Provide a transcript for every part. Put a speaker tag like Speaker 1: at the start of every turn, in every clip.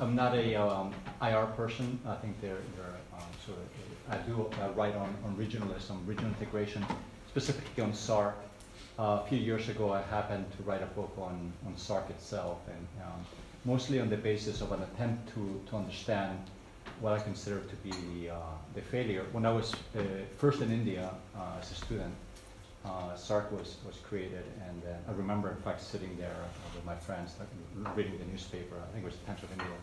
Speaker 1: I'm not a um, IR person. I think they're, they're um, sort of, I do uh, write on, on regionalism, regional integration, specifically on SAARC. Uh, a few years ago, I happened to write a book on, on SAARC itself, and um, mostly on the basis of an attempt to, to understand what I consider to be the, uh, the failure. When I was uh, first in India uh, as a student, uh, SAARC was, was created, and uh, I remember, in fact, sitting there uh, with my friends, like, reading the newspaper. I think it was the India,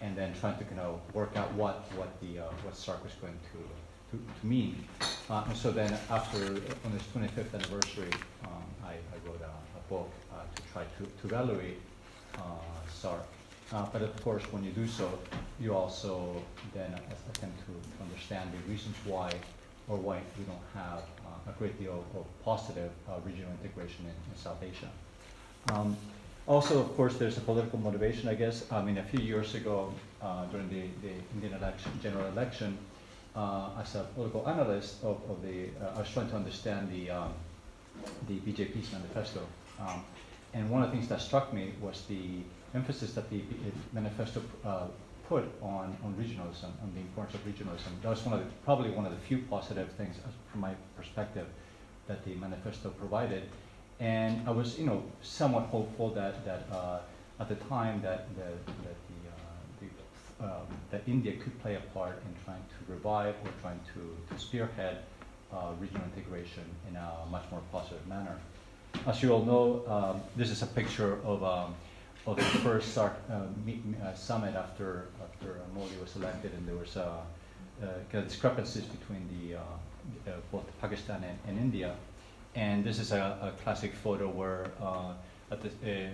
Speaker 1: and then trying to kind of work out what what the uh, what SAARC was going to to, to mean. Uh, and so then, after on its 25th anniversary, um, I, I, wrote a, a book uh, to try to, to evaluate SAARC. but of course, when you do so, you also then attempt to, to understand the reasons why or why we don't have uh, a great deal of positive uh, regional integration in, in South Asia. Um, also, of course, there's a political motivation, I guess. I mean, a few years ago, uh, during the, the Indian election, general election, uh, as a political analyst of, of the, uh, I was trying to understand the, um, the BJP's manifesto. Um, and one of the things that struck me was the emphasis that the manifesto uh, put on, on regionalism, on the importance of regionalism. That was one of the, probably one of the few positive things from my perspective that the manifesto provided. And I was, you know, somewhat hopeful that, that uh, at the time that, the, that, the, uh, the, um, that India could play a part in trying to revive or trying to, to spearhead uh, regional integration in a much more positive manner. As you all know, um, this is a picture of um, of the first SAARC uh, meet, uh, summit after after Modi was elected, and there was uh, uh discrepancies between the uh, uh, both Pakistan and, and, India. And this is a, a classic photo where at the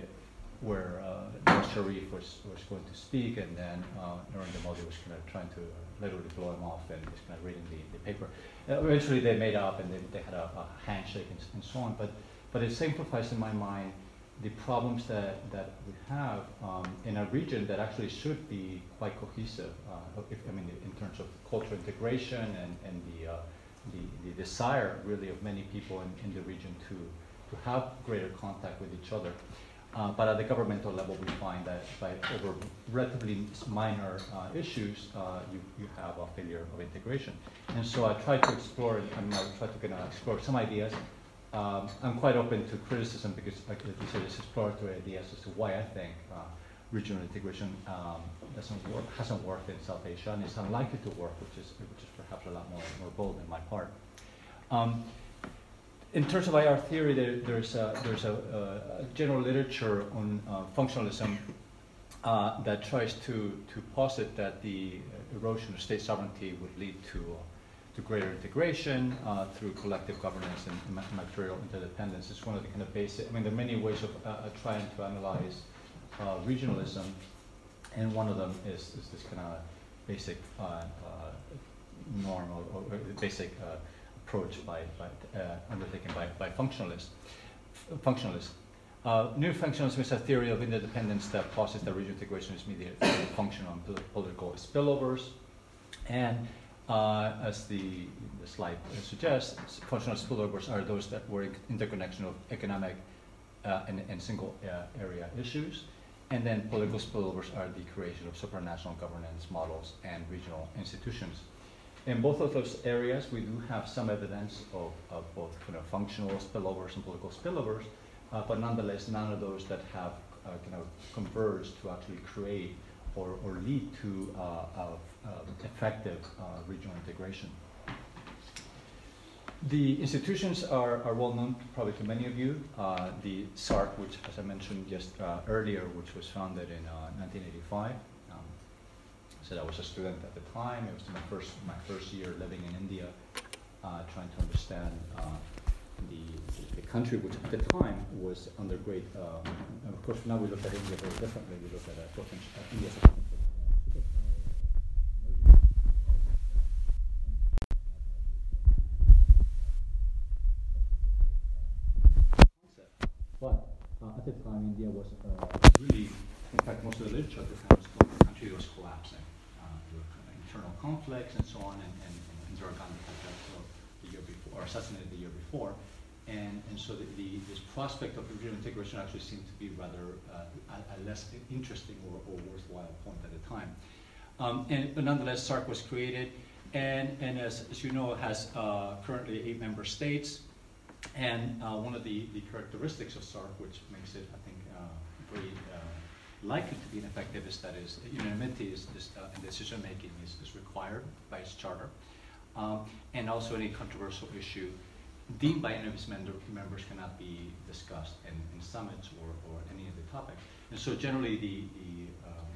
Speaker 1: where uh, Sharif was, was going to speak, and then uh, Narendra Modi was kind of trying to literally blow him off, and he's kind of reading the, the paper. Uh, eventually, they made up, and they, they had a, a handshake and, and, so on. But but it simplifies in my mind the problems that, that we have um, in a region that actually should be quite cohesive, uh, if, I mean, in terms of cultural integration and, and the, uh, the, the, desire really of many people in, in the region to, to have greater contact with each other. Uh, but at the governmental level, we find that by over relatively minor uh, issues, uh, you, you have a failure of integration. And so I tried to explore, I mean, I tried to kind of explore some ideas um, I'm quite open to criticism because, like you said, it's exploratory ideas as to why I think uh, regional integration um, doesn't work, hasn't worked in South Asia, and is unlikely to work, which is which is perhaps a lot more more bold in my part. Um, in terms of IR theory, there, there's a, there's a, a, general literature on uh, functionalism uh, that tries to to posit that the erosion of state sovereignty would lead to to greater integration uh, through collective governance and material interdependence. It's one of the kind of basic, I mean, there are many ways of uh, uh trying to analyze uh, regionalism, and one of them is, is this kind of basic uh, uh, normal or, or basic approach by, by undertaken by, by functionalists. functionalists. new functionalism is a theory of interdependence that posits that regional integration is mediated through functional on political spillovers, and uh, as the, the, slide suggests, functional spillovers are those that were interconnection of economic uh, and, and, single uh, area issues. And then political spillovers are the creation of supranational governance models and regional institutions. In both of those areas, we do have some evidence of, of both kind of functional spillovers and political spillovers, uh, but nonetheless, none of those that have uh, kind of converged to actually create or, or lead to uh, effective uh, regional integration. The institutions are, are, well known probably to many of you. Uh, the SAARC, which as I mentioned just uh, earlier, which was founded in 1985. Um, said I was a student at the time. It was my first, my first year living in India, trying to understand the country, which at the time was under great, um, of course now we look at India very differently. We look at uh, India as a at the time, India was uh, really, in fact, most of the literature at the time was called the country was collapsing. Uh, there were kind of internal conflicts and so on, and, and, and Indira Gandhi had died so the year before, or assassinated the year before. and, and so the, the, this prospect of regional integration actually seemed to be rather uh, a, a, less interesting or, or, worthwhile point at the time. Um, and, but nonetheless, SAARC was created, and, and as, as you know, has uh, currently eight member states. And uh, one of the, the characteristics of SAARC, which makes it, I think, uh, very uh, likely to be effective, is that is unanimity is, is uh, in decision making is, is required by its charter, um, and also any controversial issue deemed by any of its members cannot be discussed in, in summits or, or any of the topics. And so generally the, the um,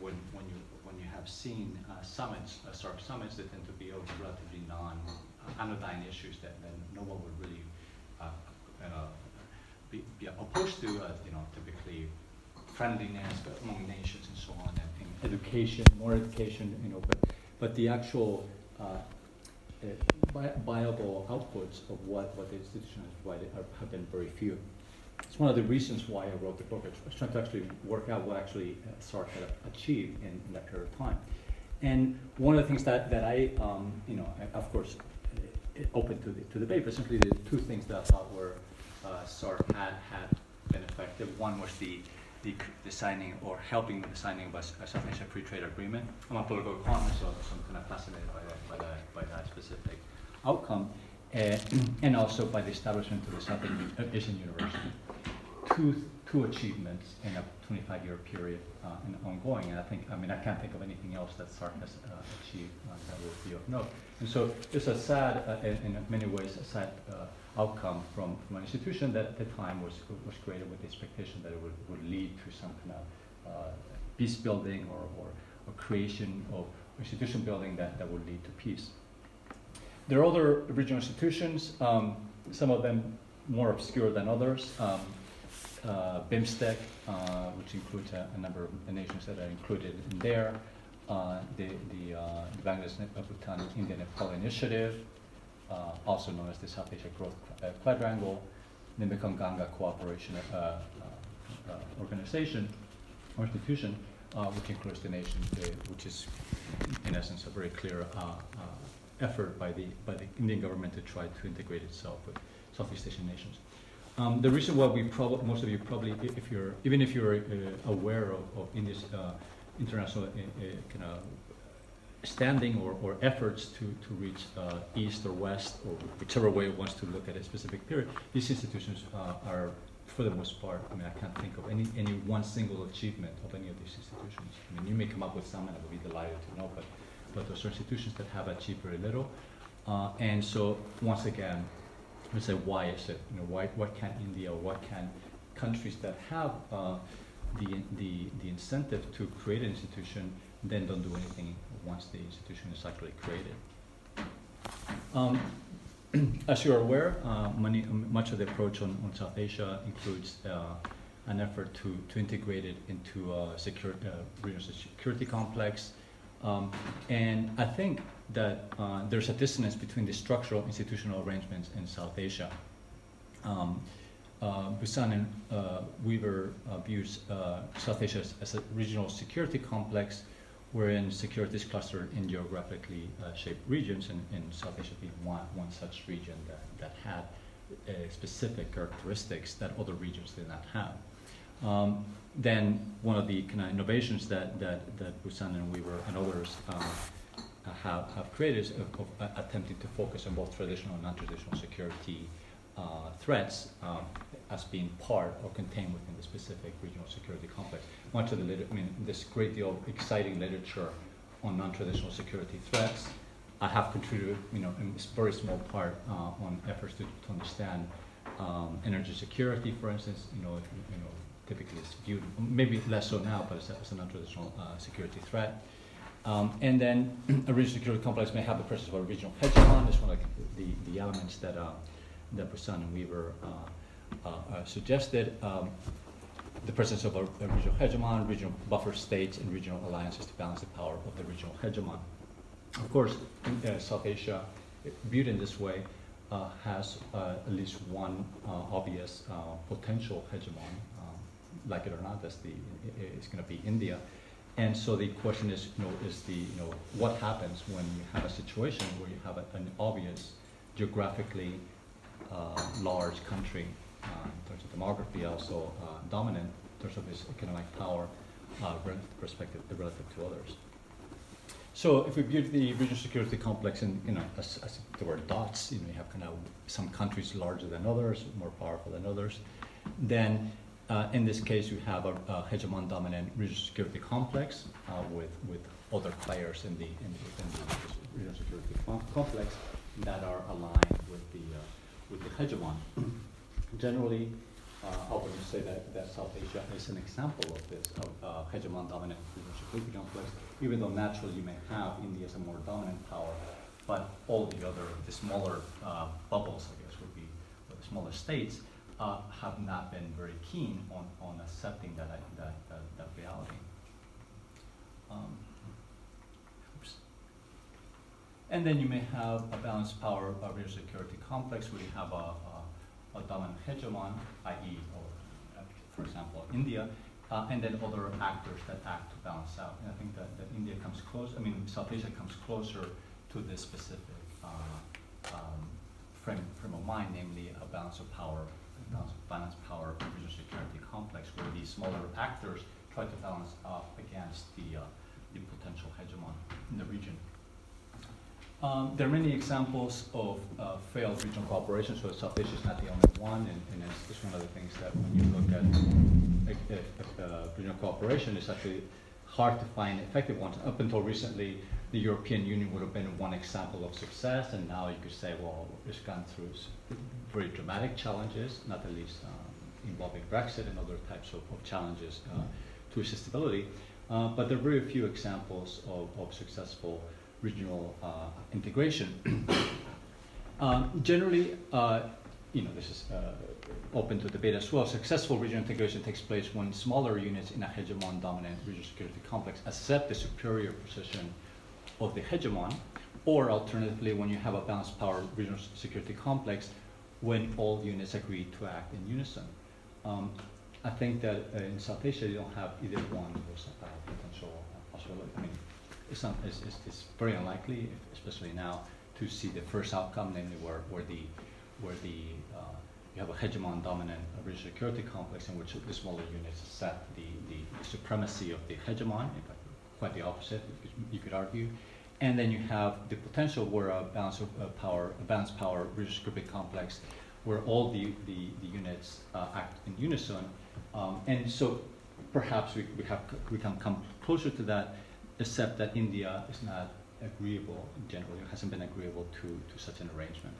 Speaker 1: when, when, you, when you have seen uh, summits, uh, summits, they tend to be of relatively non, uh, anodyne issues that, that no one would really uh, uh, be, be, opposed to, uh, you know, typically friendliness among nations and so on, and education, more education, you know, but, but the actual viable outputs of what, what the institution has provided are, have been very few. It's one of the reasons why I wrote the book. I was trying to actually work out what actually uh, SAARC had achieved in, in, that period of time. And one of the things that, that I, um, you know, I, of course, open to, the, to debate, but simply the two things that I thought were uh, SAARC had, had been effective. One was the the, signing or helping the signing of a, a South Asian Free Trade Agreement. I'm a political economist, so, so I'm kind of fascinated by that, by that, by that specific outcome, uh, and also by the establishment of the Southern Asian University. Two, two achievements in a 25-year period uh, and ongoing, and I think, I mean, I can't think of anything else that SAARC has uh, achieved uh, that would be of note. And so it's a sad, uh, in, many ways, a sad uh, outcome from, from an institution that at the time was, was created with the expectation that it would, would lead to some kind of uh, peace building or, or, or, creation of institution building that, that would lead to peace. There are other regional institutions, um, some of them more obscure than others. Um, uh, BIMSTEC, uh, which includes a, a, number of nations that are included in there, uh, the, the uh, Bangladesh, Bhutan, India, Nepal Initiative, uh, also known as the South Asia Growth uh, Quadrangle, the Mekong Ganga Cooperation Organization or institution, which includes the nation, which is in essence a very clear effort by the, by the Indian government to try to integrate itself with Southeast Asian nations. Um, the reason why we most of you probably, if you're, even if you're uh, aware of, of India's uh, international uh, uh kind of standing or, or efforts to, to reach uh, east or west, or whichever way it wants to look at a specific period, these institutions uh, are, for the most part, I mean, I can't think of any, any one single achievement of any of these institutions. I mean, you may come up with some, and I would be delighted to know, but, but those are institutions that have achieved very little. Uh, and so, once again, we say, why is it? You know, why, why can't India, why can't countries that have uh, the, the, the incentive to create an institution then don't do anything once the institution is actually created. Um, as you're aware, uh, many, much of the approach on, on South Asia includes uh, an effort to, to integrate it into a secure, uh, regional security complex. Um, and I think that uh, there's a dissonance between the structural institutional arrangements in South Asia. Um, uh, Buzan and uh, Wæver views uh, South Asia as, as, a regional security complex wherein security is clustered in geographically uh, shaped regions, and, and, South Asia being one, one such region that, that had uh, specific characteristics that other regions did not have. Um, then one of the kind of innovations that, that, that Buzan and Wæver and others um, have, have created is of, of, uh, attempting to focus on both traditional and non-traditional security uh, threats um, as being part or contained within the specific regional security complex. Much of the literature, I mean, this great deal of exciting literature on non-traditional security threats. I have contributed, you know, in a very small part uh, on efforts to, to understand um, energy security, for instance. You know, you know, typically it's viewed, maybe less so now, but it's, it's a non-traditional uh, security threat. Um, and then a regional security complex may have the presence of a regional hegemon. It's one of the, the elements that uh, that Buzan and Wæver uh, uh, uh, suggested. Um, the presence of a, a, regional hegemon, regional buffer states, and regional alliances to balance the power of the regional hegemon. Of course, in, South Asia, viewed in this way, uh, has uh, at least one uh, obvious potential hegemon, like it or not, that's the it's going to be India. And so the question is, you know, is the you know what happens when you have a situation where you have a, an obvious geographically uh, large country uh, in terms of demography, also uh, dominant in terms of its economic power uh, relative, to others. So if we view the regional security complex in, you know, as, as there were dots, you know, you have kind of some countries larger than others, more powerful than others, then uh, in this case you have a, a hegemon dominant regional security complex uh, with, with other players in the, in the, the regional security complex that are aligned with the, uh, with the hegemon. Generally, uh, I would say that, that South Asia is an example of this, of uh, hegemon dominant regional security complex, even though naturally you may have India as a more dominant power, but all the other, the smaller bubbles, I guess, would be, the smaller states, uh, have not been very keen on, on accepting that, that, that, that reality. Um, and then you may have a balanced power uh, regional security complex where you have a, a, a dominant hegemon, i.e., uh, for example, India, uh, and then other actors that act to balance out. And I think that, that India comes close, I mean, South Asia comes closer to this specific uh, um, frame, frame of mind, namely a balance of power, balance, power regional security complex, where these smaller actors try to balance up against the, uh, the potential hegemon in the region. Um, there are many examples of uh, failed regional cooperation, so South Asia is not the only one, and, and it's, it's, one of the things that when you look at uh, uh, regional cooperation, it's actually hard to find effective ones. Up until recently, the European Union would have been one example of success, and now you could say, well, it's gone through very dramatic challenges, not the least um, involving Brexit and other types of, of challenges uh, to its stability. Uh, but there are very few examples of, of successful regional uh, integration. um, generally, uh, you know, this is uh, open to debate as well. Successful regional integration takes place when smaller units in a hegemon dominant regional security complex accept the superior position of the hegemon, or alternatively, when you have a balanced power regional security complex when all units agree to act in unison. Um, I think that uh, in South Asia, you don't have either one of those uh, potential possibilities. I mean, it's, not, it's, it's, it's very unlikely, especially now, to see the first outcome, namely where, where the, where the uh, you have a hegemon dominant regional security complex in which the smaller units set the, the, supremacy of the hegemon, in fact, quite the opposite, you could argue. And then you have the potential where a balance of uh, power, a balanced power regional security complex, where all the, the, the units uh, act in unison. Um, and so perhaps we, we, have, we can come closer to that except that India is not agreeable, generally, hasn't been agreeable to, to such an arrangement.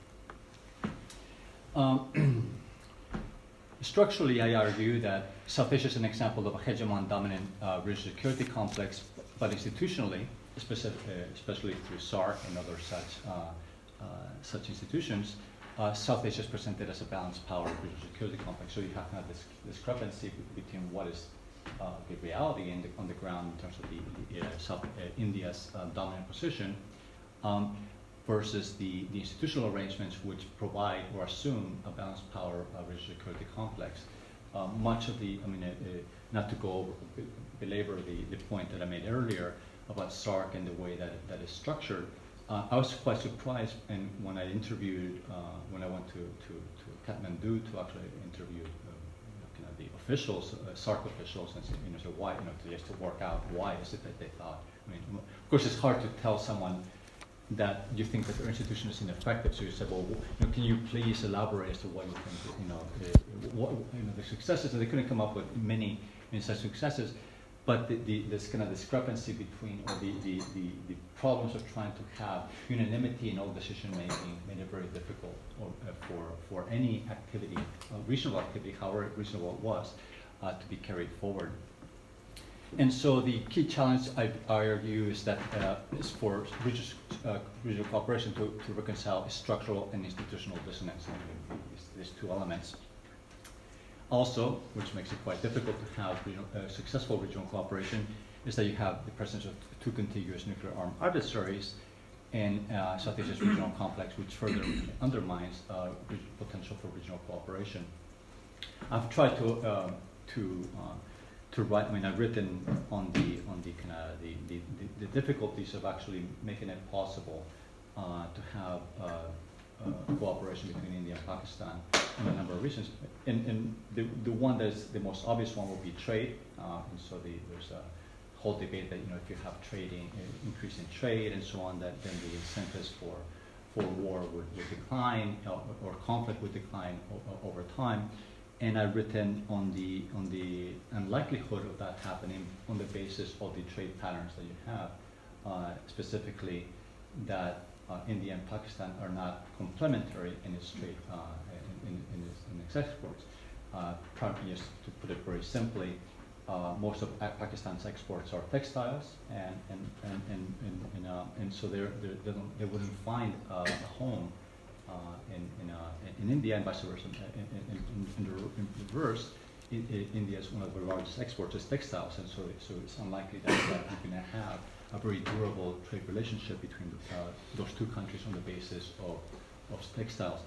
Speaker 1: Um, structurally, I argue that South Asia is an example of a hegemon dominant uh, regional security complex, but institutionally, uh, especially through SAARC and other such, uh, uh, such institutions, South Asia is presented as a balanced power regional security complex. So you have of this discrepancy between what is uh, the reality the, on the ground in terms of the, South India's dominant position um, versus the, the institutional arrangements which provide or assume a balanced power of regional security complex. Um, much of the, I mean, not to go over, belabor the, the point that I made earlier about SAARC and the way that, that is structured, uh, I was quite surprised and when I interviewed, uh, when I went to, to, to Kathmandu to actually interview the officials, uh, SAARC officials, and you know, so why, you know, just to work out why is it that they thought. I mean, of course, it's hard to tell someone that you think that their institution is ineffective. So you said, well, you know, can you please elaborate as to what you think, you know, the, what, you know, the successes? And they couldn't come up with many, many such successes. But the, the, this kind of discrepancy between, or the, the, the, the, problems of trying to have unanimity in all decision making made it very difficult or, uh, for, for any activity, uh, reasonable activity, however reasonable it was, uh, to be carried forward. And so the key challenge I, I argue is that uh, is for regional, uh, cooperation to, to reconcile structural and institutional dissonance, these, two elements. Also, which makes it quite difficult to have regional, uh, successful regional cooperation, is that you have the presence of two contiguous nuclear armed adversaries and uh, South Asia's regional complex, which further undermines uh, potential for regional cooperation. I've tried to uh, to uh, to write. I mean, I've written on the on the kind of the, the, the, difficulties of actually making it possible uh, to have uh, cooperation between India and Pakistan in a number of reasons. And, and the, the one that's the most obvious one would be trade. Uh, and so the, there's a whole debate that you know if you have trading, uh, increase in trade and so on, that then the incentives for for war would, would decline uh, or conflict would decline over time. And I've written on the on the unlikelihood of that happening on the basis of the trade patterns that you have, uh, specifically that uh, India and Pakistan are not complementary in its trade uh, in, in, in, its, in, its, exports. Uh, just to put it very simply, uh, most of Pakistan's exports are textiles, and and and and, and, and, uh, and so they're, they're, they, they wouldn't find uh, a home uh, in in, uh, in India and vice versa. In, in, in, reverse, India is one of the largest exporters textiles, and so so it's unlikely that, you're going to have a very durable trade relationship between uh, those two countries on the basis of, of textiles.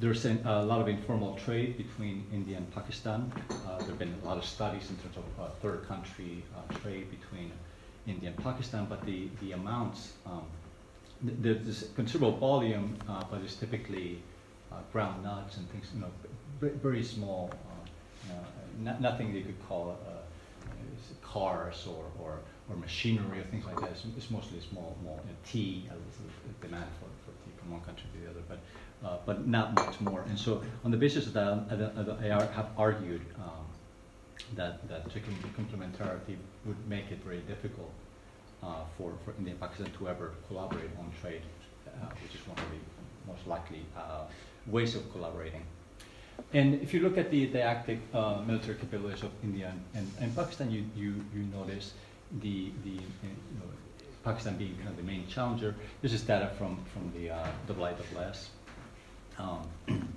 Speaker 1: There's an, a lot of informal trade between India and Pakistan. Uh, there have been a lot of studies in terms of uh, third country uh, trade between India and Pakistan, but the, the amounts, um, there's considerable volume, uh, but it's typically uh, ground nuts and things, you know, very small, know, n- nothing you could call cars or, or or machinery or things like that. It's, it's mostly small, small you know, tea, uh, demand for, for tea from one country to the other, but uh, but not much more. And so, on the basis of that, uh, I have argued um, that that complementarity would make it very difficult uh, for for India and Pakistan to ever collaborate on trade, uh, which is one of the most likely uh, ways of collaborating. And if you look at the, the active military capabilities of India and, and, Pakistan, you, you, you notice the, the you know, Pakistan being kind of the main challenger. This is data from, from the uh, ISS. Um,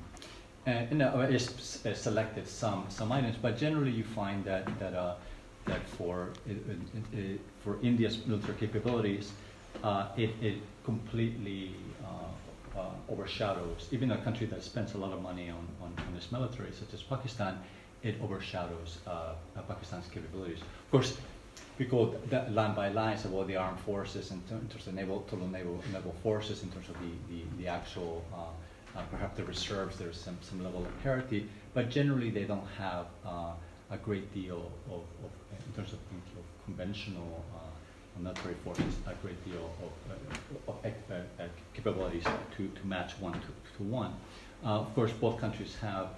Speaker 1: and, and uh, it's selected some, some items, but generally you find that, that, uh, that for, it, it, for India's military capabilities, uh, it, it completely uh, uh, overshadows, even a country that spends a lot of money on, on, on its military, such as Pakistan, it overshadows uh, Pakistan's capabilities. Of course, we go line by line of all the armed forces in terms of naval, total naval, naval forces, in terms of the, the, the actual, uh, uh, perhaps the reserves, there's some, some level of parity, but generally they don't have a great deal of, of, in terms of conventional uh, military forces, a great deal of, of uh, uh, capabilities to, to match one to, to one. of course, both countries have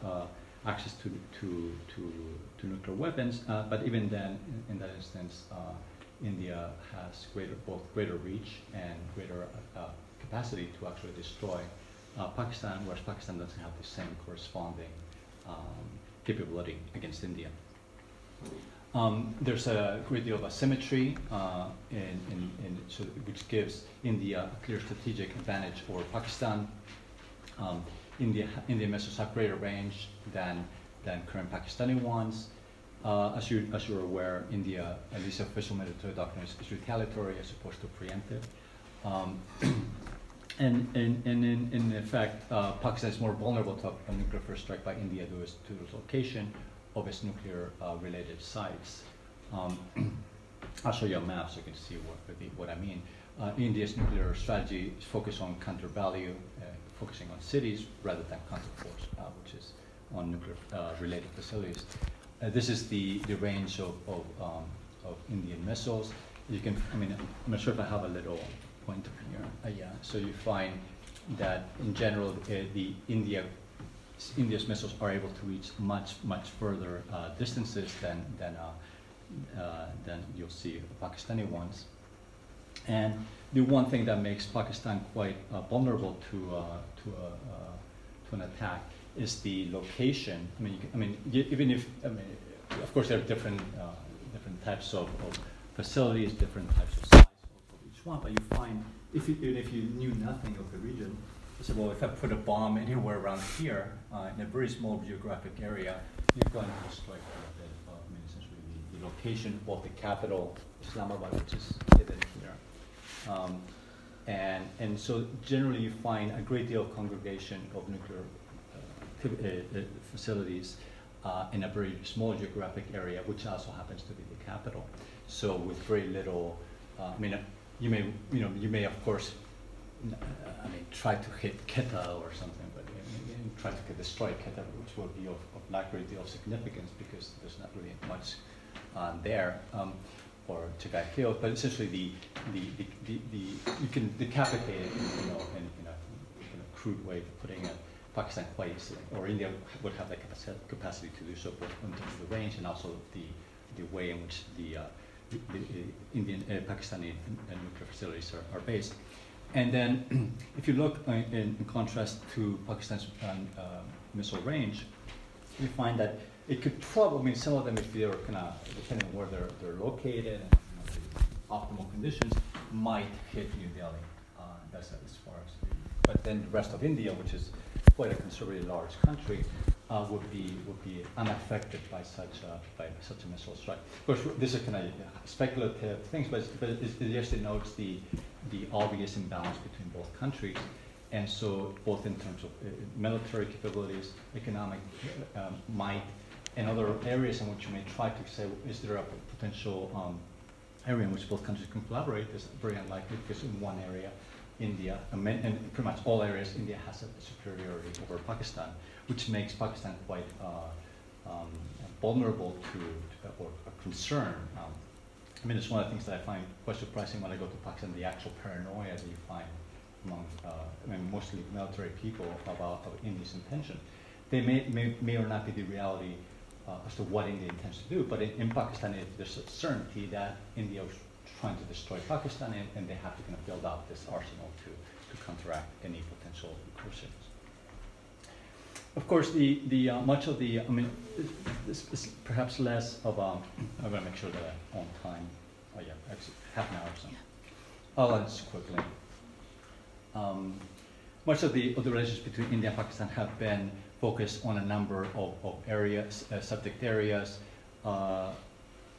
Speaker 1: access to, to, to, to nuclear weapons, uh, but even then, in, in that instance, uh, India has greater, both greater reach and greater uh, capacity to actually destroy uh, Pakistan, whereas Pakistan doesn't have the same corresponding um, capability against India. Um, there's a great deal of asymmetry, uh, in, in, in, which gives India a clear strategic advantage over Pakistan. Um, India, Indian missiles have greater range than, than current Pakistani ones. Uh, as, you, as you're aware, India, at least official military doctrine, is, is retaliatory as opposed to preemptive. Um, and, and, and in, in effect, uh, Pakistan is more vulnerable to a nuclear first strike by India due to its location of its nuclear uh, related sites. Um, I'll show you a map so you can see what, what I mean. Uh, India's nuclear strategy is focused on counter value, uh, focusing on cities rather than counterforce, uh, which is on nuclear uh, related facilities. Uh, this is the, the range of, of, um, of Indian missiles. You can, I mean, I'm not sure if I have a little pointer here. Yeah, so you find that in general, the India India's missiles are able to reach much, much further uh, distances than, than, uh, uh, than you'll see the Pakistani ones. And the one thing that makes Pakistan quite uh, vulnerable to uh, to to an attack is the location. I mean, can, I mean, even if I mean, of course, there are different different types of, of, facilities, different types of size of each one. But you find if you, even if you knew nothing of the region, you said, well, if I put a bomb anywhere around here uh, in a very small geographic area, you're going to destroy. Of, I mean, essentially the, the location of the capital, Islamabad, which is hidden here. Um, and, and so generally you find a great deal of congregation of nuclear uh, uh, uh, facilities uh, in a very small geographic area, which also happens to be the capital. So with very little, uh, I mean, you may, you know, you may of course I mean, try to hit Quetta or something, but try to destroy Quetta, which will be of, of not great deal of significance because there's not really much uh, there. Um, or killed, but essentially the, the, the, the, the you can decapitate it, you know, in, in, a, in a crude way of putting it. Pakistan quite easily, or India would have the capacity to do so both in terms of the range and also the, the way in which the, uh, the, the Indian, uh, Pakistani nuclear facilities are, are based. And then, if you look uh, in, in, contrast to Pakistan's um, uh, missile range, you find that it could probably, I mean, some of them, if they're kind of, depending on where they're, they're located and you know, optimal conditions, might hit New Delhi. Uh, that's as far as. But then the rest of India, which is quite a considerably large country, uh, would be would be unaffected by such a, by such a missile strike. Of course, this is kind of speculative things, but, but it, it just denotes the the obvious imbalance between both countries. And so, both in terms of uh, military capabilities, economic um, might, and other areas in which you may try to say, is there a potential um, area in which both countries can collaborate? Is very unlikely because in one area, India, and pretty much all areas, India has a superiority over Pakistan, which makes Pakistan quite uh, um, vulnerable to, to, or a concern. Um, I mean, it's one of the things that I find quite surprising when I go to Pakistan, the actual paranoia that you find among, uh, I mean, mostly military people about, about India's intention. They may, may, may or not be the reality uh, as to what India intends to do, but in, in Pakistan, it, there's a certainty that India is trying to destroy Pakistan, and, and, they have to kind of build out this arsenal to, to counteract any potential incursions. Of course, the, the uh, much of the, I mean, this is perhaps less of a, I'm going to make sure that I'm on time. Oh yeah, actually, half an hour or so. I'll answer quickly. Um, much of the, of the relations between India and Pakistan have been focused on a number of, of areas, uh, subject areas, uh,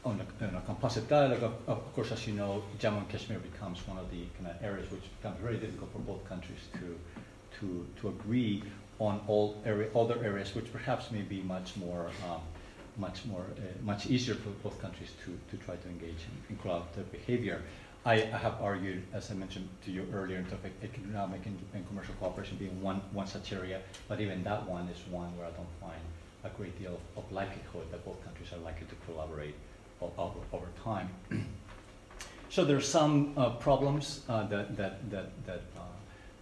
Speaker 1: on a, on a composite dialogue. Of, of, course, as you know, Jammu and Kashmir becomes one of the kind of areas which becomes very difficult for both countries to, to, to agree on all area, other areas which perhaps may be much more, um, much more, uh, much easier for both countries to, to try to engage in, in collaborative behavior. I, I, have argued, as I mentioned to you earlier, in terms of economic and, and, commercial cooperation being one, one such area, but even that one is one where I don't find a great deal of, of likelihood that both countries are likely to collaborate over, over time. so there are some uh, problems uh, that, that, that, that, uh,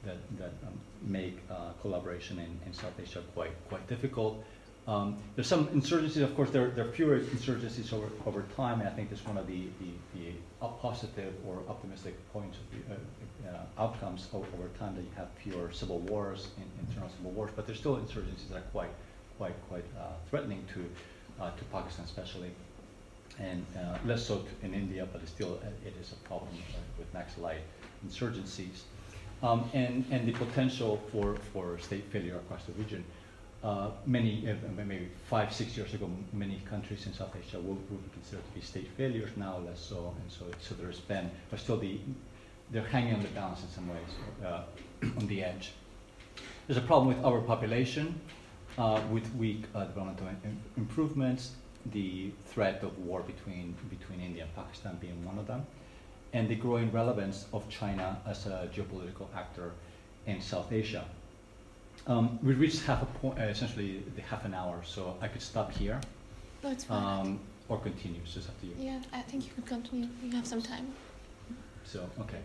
Speaker 1: that, that um, make uh, collaboration in, in South Asia quite, quite difficult. Um, there's some insurgencies, of course, there, there are fewer insurgencies over, over time, and I think that's one of the, the, the positive or optimistic points of the uh, uh, outcomes over, over, time that you have fewer civil wars, in, internal civil wars, but there's still insurgencies that are quite, quite, quite uh, threatening to, uh, to Pakistan especially, and uh, less so in India, but still it is a problem with Naxalite insurgencies. Um, and, and the potential for, for state failure across the region. Uh, many, uh, maybe five, six years ago, many countries in South Asia were, considered to be state failures, now less so, and so, so there's been, but still the, they're hanging on the balance in some ways, uh, on the edge. There's a problem with our population, uh, with weak uh, developmental improvements, the threat of war between, between India and Pakistan being one of them, and the growing relevance of China as a geopolitical actor in South Asia. Um, we reached half a point, uh, essentially the half an hour, so I could stop here.
Speaker 2: No, it's fine. Um,
Speaker 1: or continue, so it's up to you.
Speaker 2: Yeah, I think you could continue. You have some time.
Speaker 1: So, okay.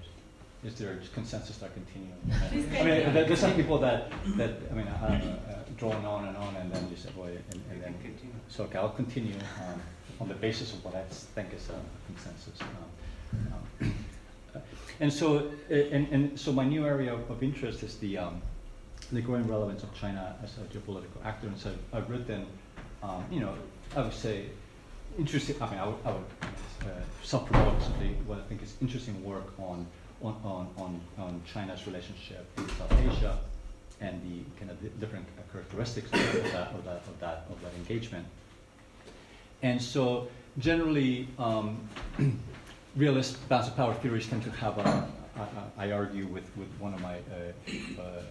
Speaker 1: Is there a consensus that continue? I mean, there's some people that, that I mean, uh, uh, drawing on and on, and then you say, boy, and, and then continue. So, okay, I'll continue um, on the basis of what I think is a consensus. Um, and so, uh, and, and so my new area of, interest is the um, the growing relevance of China as a geopolitical actor. And so I've written, um, you know, I would say, interesting, I mean, I would, I would uh, self-promote what I think is interesting work on, on, on, on, China's relationship with South Asia and the kind of different characteristics of that, of that, of that, of that engagement. And so generally, um, realist balance of power theories tend to have a, I, I argue with, with one of my uh, uh,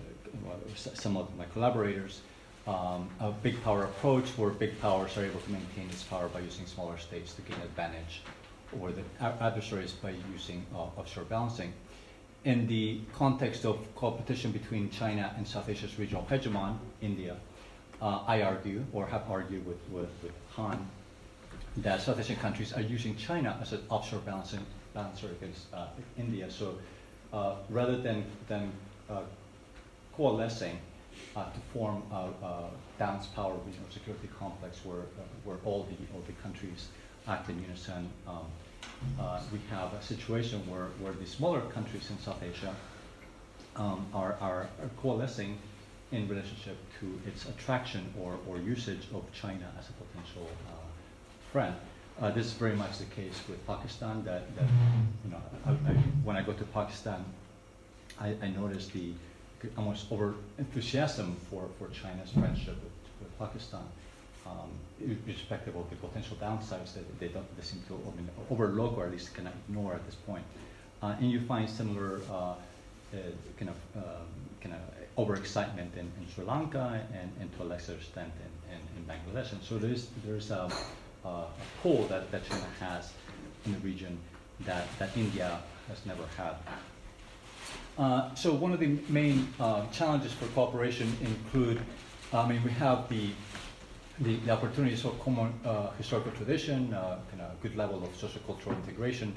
Speaker 1: some of my collaborators, um, a big power approach where big powers are able to maintain its power by using smaller states to gain advantage or the adversaries by using uh, offshore balancing. in the context of competition between China and South Asia's regional hegemon, India, uh, I argue, or have argued with, with, with Han, that South Asian countries are using China as an offshore balancing, balancer against uh, India. So uh, rather than, than uh, coalescing uh, to form a, a, balanced power regional security complex where, uh, where all, the, all the countries act in unison, um, uh, we have a situation where, where the smaller countries in South Asia um, are, are, are coalescing in relationship to its attraction or, or usage of China as a potential friend. Uh, this is very much the case with Pakistan. That, that you know, I, I, when I go to Pakistan, I, I notice the almost over enthusiasm for, for China's friendship with, with Pakistan, um, irrespective of the potential downsides that they don't they seem to I mean, overlook or at least kind of ignore at this point. Uh, and you find similar uh, uh, kind of um, kind of overexcitement in, in Sri Lanka and, and to a lesser extent in, in, in Bangladesh. And so there's there's a, a, pull that, that China has in the region that, that India has never had. Uh, so one of the main uh, challenges for cooperation include, I mean, we have the the, the opportunities for common uh, historical tradition, uh, kind of good level of sociocultural integration,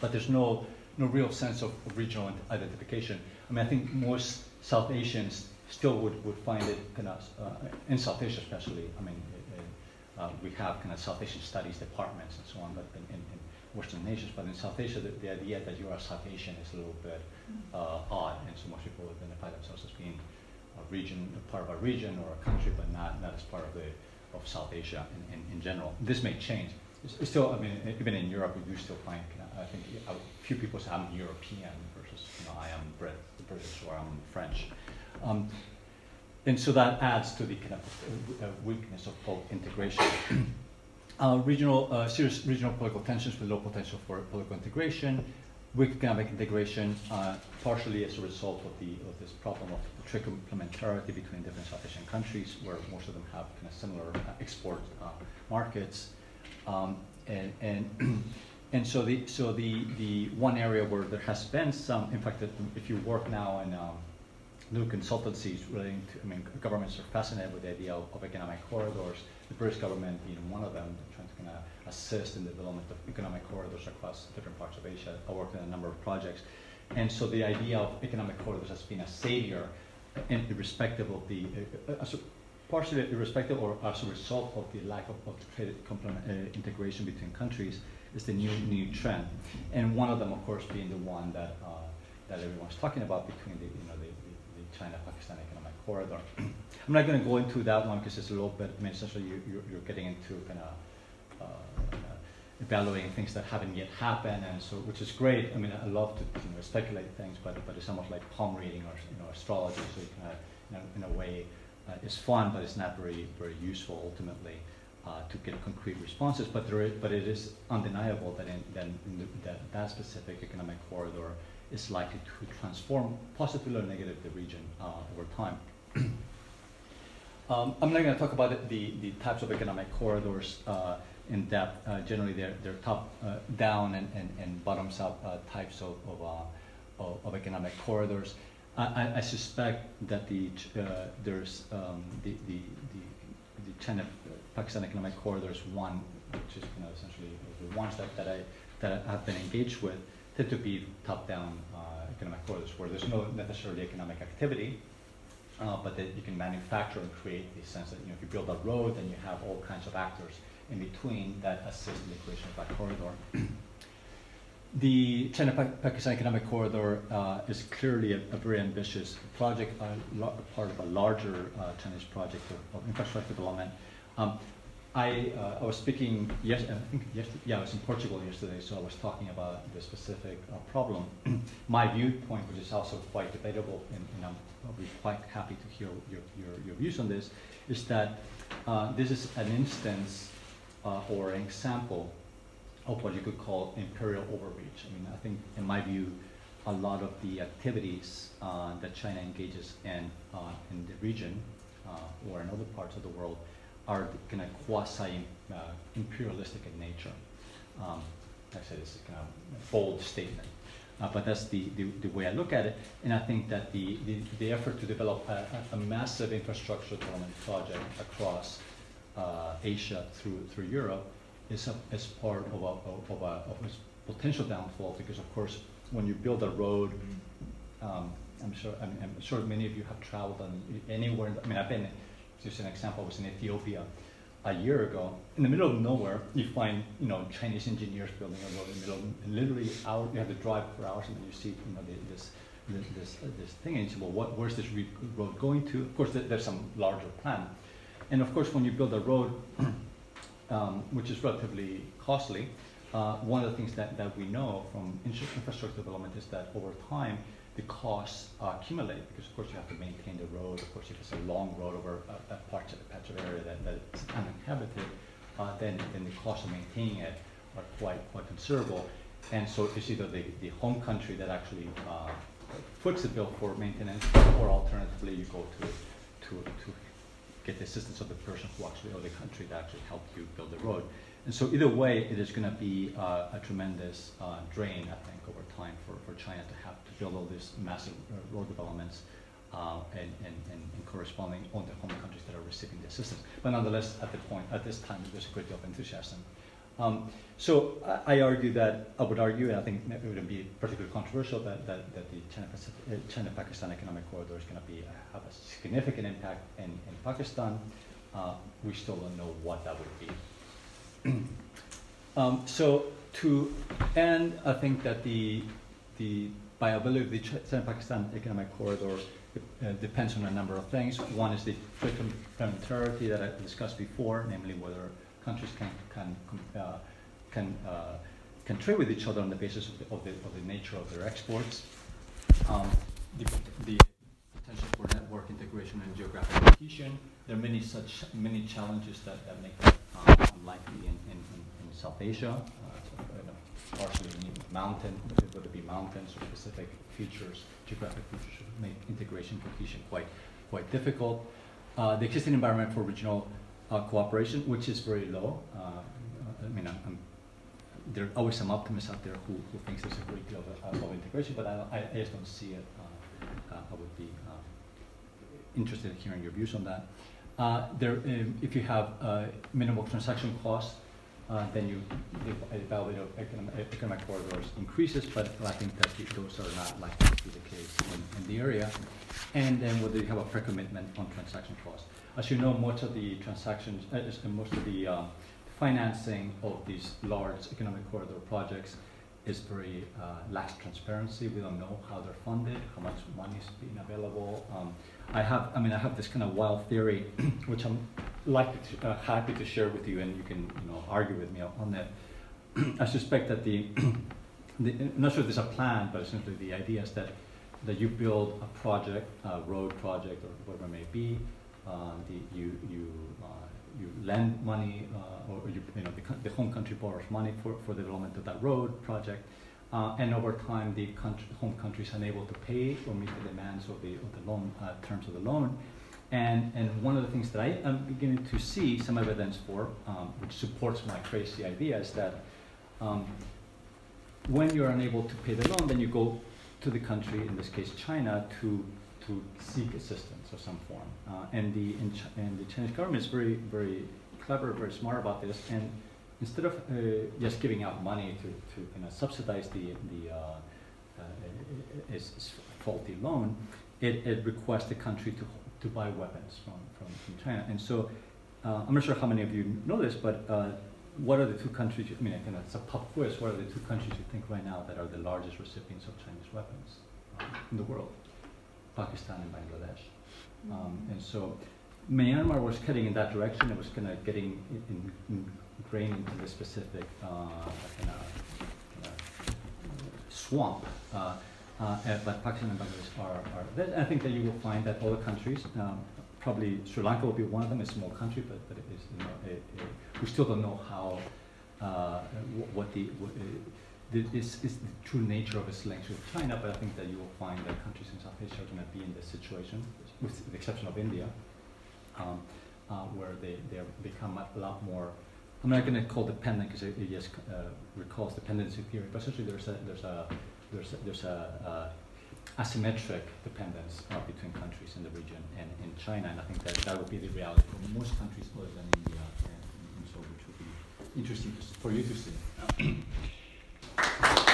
Speaker 1: but there's no no real sense of, of, regional identification. I mean, I think most South Asians still would, would find it kind of uh, in South Asia, especially. I mean, uh, we have kind of South Asian studies departments and so on, but in, in, Western nations, but in South Asia, the, the, idea that you are South Asian is a little bit uh, odd, and so most people identify themselves as being a region, a part of a region or a country, but not, not as part of the of South Asia in, in, in general. This may change. It's still, I mean, even in Europe, you do still find, I think, a few people say I'm European versus, you know, I am Brit, British or I'm French. Um, and so that adds to the kind of uh, weakness of both integration. uh, regional, uh, serious regional political tensions with low potential for political integration, weak economic integration, uh, partially as a result of, the, of this problem of trick complementarity between different South Asian countries, where most of them have kind of similar uh, export uh, markets. Um, and, and, and so, the, so the, the one area where there has been some, in fact, if you work now in um, new consultancies relating to, I mean, governments are fascinated with the idea of, of economic corridors, the British government being one of them, trying to kind of assist in the development of economic corridors across different parts of Asia. I worked in a number of projects. And so the idea of economic corridors has been a savior, in, irrespective of the, uh, uh, uh partially irrespective or as a result of the lack of, of trade uh, integration between countries, is the new new trend. And one of them, of course, being the one that uh, that everyone's talking about between the you know the China-Pakistan economic corridor. I'm not going to go into that one because it's a little bit. I mean, essentially, you, you're, you're getting into kind of evaluating things that haven't yet happened, and so which is great. I mean, I love to you know, speculate things, but but it's almost like palm reading or you know astrology. So you know, in a way, uh, it's fun, but it's not very very useful ultimately. Uh, to get concrete responses, but there is, but it is undeniable that in, that, in the, that, that specific economic corridor is likely to transform positively or negatively the region uh, over time. um, I'm not going to talk about the, the, types of economic corridors uh, in depth. Uh, generally, they're, they're top uh, down and, and, and bottoms up uh, types of, of, uh, of, of, economic corridors. I, I, suspect that the, there's um, the, the, the, the China-Pakistan economic corridors one, which is you know, essentially the ones that, that, I, that I have been engaged with, tend to be top-down economic corridors where there's no necessarily economic activity, uh, but that you can manufacture and create the sense that you know if you build a road, then you have all kinds of actors in between that assist in the creation of that corridor. the China-Pakistan Economic Corridor uh, is clearly a, a, very ambitious project, part of a larger uh, Chinese project of, of infrastructure development. Um, I, uh, I was speaking, yes, I think yesterday, yeah, I was in Portugal yesterday, so I was talking about the specific uh, problem. My viewpoint, which is also quite debatable, and, and I'm be quite happy to hear your, your, your views on this, is that uh, this is an instance uh, or an example of what you could call imperial overreach. I mean, I think, in my view, a lot of the activities uh, that China engages in uh, in the region or in other parts of the world are kind of quasi uh, imperialistic in nature. Um, I said it's a kind of a bold statement. Uh, but that's the, the, the, way I look at it. And I think that the, the, the effort to develop a, a, massive infrastructure development project across uh, Asia through, through Europe is, a, is part of a, of, a, of a potential downfall because, of course, when you build a road, um, I'm sure I mean, I'm sure many of you have traveled anywhere. I mean, I've been just an example. Was in Ethiopia a year ago. In the middle of nowhere, you find you know Chinese engineers building a road in the middle. Of, literally, hour, you have to drive for hours, and then you see you know this this this, uh, this thing, and you say, well, what, where's this road going to? Of course, there's some larger plan, and of course, when you build a road, um, which is relatively costly. Uh, one of the things that, that we know from infrastructure development is that over time, the costs uh, accumulate because, of course, you have to maintain the road. Of course, if it's a long road over a, a patch, a patch of area that, that is uninhabited, uh, then, then the costs of maintaining it are quite, quite considerable. And so it's either the, the home country that actually uh, the bill for maintenance, or alternatively, you go to, to, to get the assistance of the person who actually, or the country that actually helped you build the road. And so either way, it is going to be uh, a tremendous uh, drain, I think, over time for, for China to have to build all these massive uh, road developments and, and, and, and, corresponding on the home countries that are receiving the assistance. But nonetheless, at the point, at this time, there's a great deal of enthusiasm. Um, so I, I, argue that, I would argue, and I think it wouldn't be particularly controversial, that, that, that the China-Pakistan economic corridor is going to be have a significant impact in, in Pakistan. Uh, we still don't know what that would be. um, so to end, I think that the the viability of the China-Pakistan economic corridor uh, depends on a number of things. One is the complementarity that I discussed before, namely whether countries can can uh, can uh, can trade with each other on the basis of the, of the, of the nature of their exports. Um, the, the, potential for network integration and geographic cohesion. There are many such many challenges that, that make that likely in, in, in South Asia, uh, so, partially in mountain, whether it be mountains or specific features, geographic features make integration cohesion quite, quite difficult. Uh, the existing environment for regional uh, cooperation, which is very low. Uh, I mean, I'm, I'm, there are always some optimists out there who, who thinks there's a great deal of, of integration, but I, I, just don't see it. Uh, uh, I would be interested in hearing your views on that. Uh, there, um, if you have uh, minimal transaction costs, uh, then you, the value of economic, economic corridors increases, but I think that those are not likely to be the case in, in the area. And then whether you have a pre-commitment on transaction costs. As you know, most of the transactions, uh, most of the uh, financing of these large economic corridor projects is very uh, lax transparency. We don't know how they're funded, how much money is being available. Um, I have, I mean, I have this kind of wild theory, which I'm likely to, uh, happy to share with you, and you can, you know, argue with me on that. I suspect that the, the, I'm not sure if there's a plan, but essentially the idea is that that you build a project, a road project, or whatever it may be. Uh, the, you you uh, you lend money, uh, or you, you know the, the, home country borrows money for, for the development of that road project. Uh, and over time, the country, home country is unable to pay or meet the demands of the, of the loan uh, terms of the loan. And, and one of the things that I am beginning to see some evidence for, um, which supports my crazy idea, is that um, when you're unable to pay the loan, then you go to the country, in this case China, to, to seek assistance of some form. Uh, and, the, and the Chinese government is very, very clever, very smart about this. And instead of uh, just giving out money to, to kind of subsidize the, the uh, uh, faulty loan, it, it requests the country to, to buy weapons from, from, from China. And so uh, I'm not sure how many of you know this, but uh, what are the two countries, I mean, you know, it's a pop quiz, what are the two countries you think right now that are the largest recipients of Chinese weapons uh, in the world? Pakistan and Bangladesh. Um, and so Myanmar was heading in that direction. It was kind of getting in, in, grain into the specific uh, swamp. Uh, uh, but Pakistan and Bangladesh are, are I think that you will find that other countries, um, probably Sri Lanka will be one of them, a small country, but, but is, you know, it, it, we still don't know how, uh, what the, what, uh, is, is the true nature of its link with China, but I think that you will find that countries in South Asia are going to be in this situation, with the exception of India, um, uh, where they, they become a lot more I'm not going to call dependent because it, it just uh, recalls dependency theory, but essentially there's a, there's a, there's a, there's a, uh asymmetric dependence uh, between countries in the region and, and China, and I think that that would be the reality for most countries other than India, and, and so which would be interesting for you to see.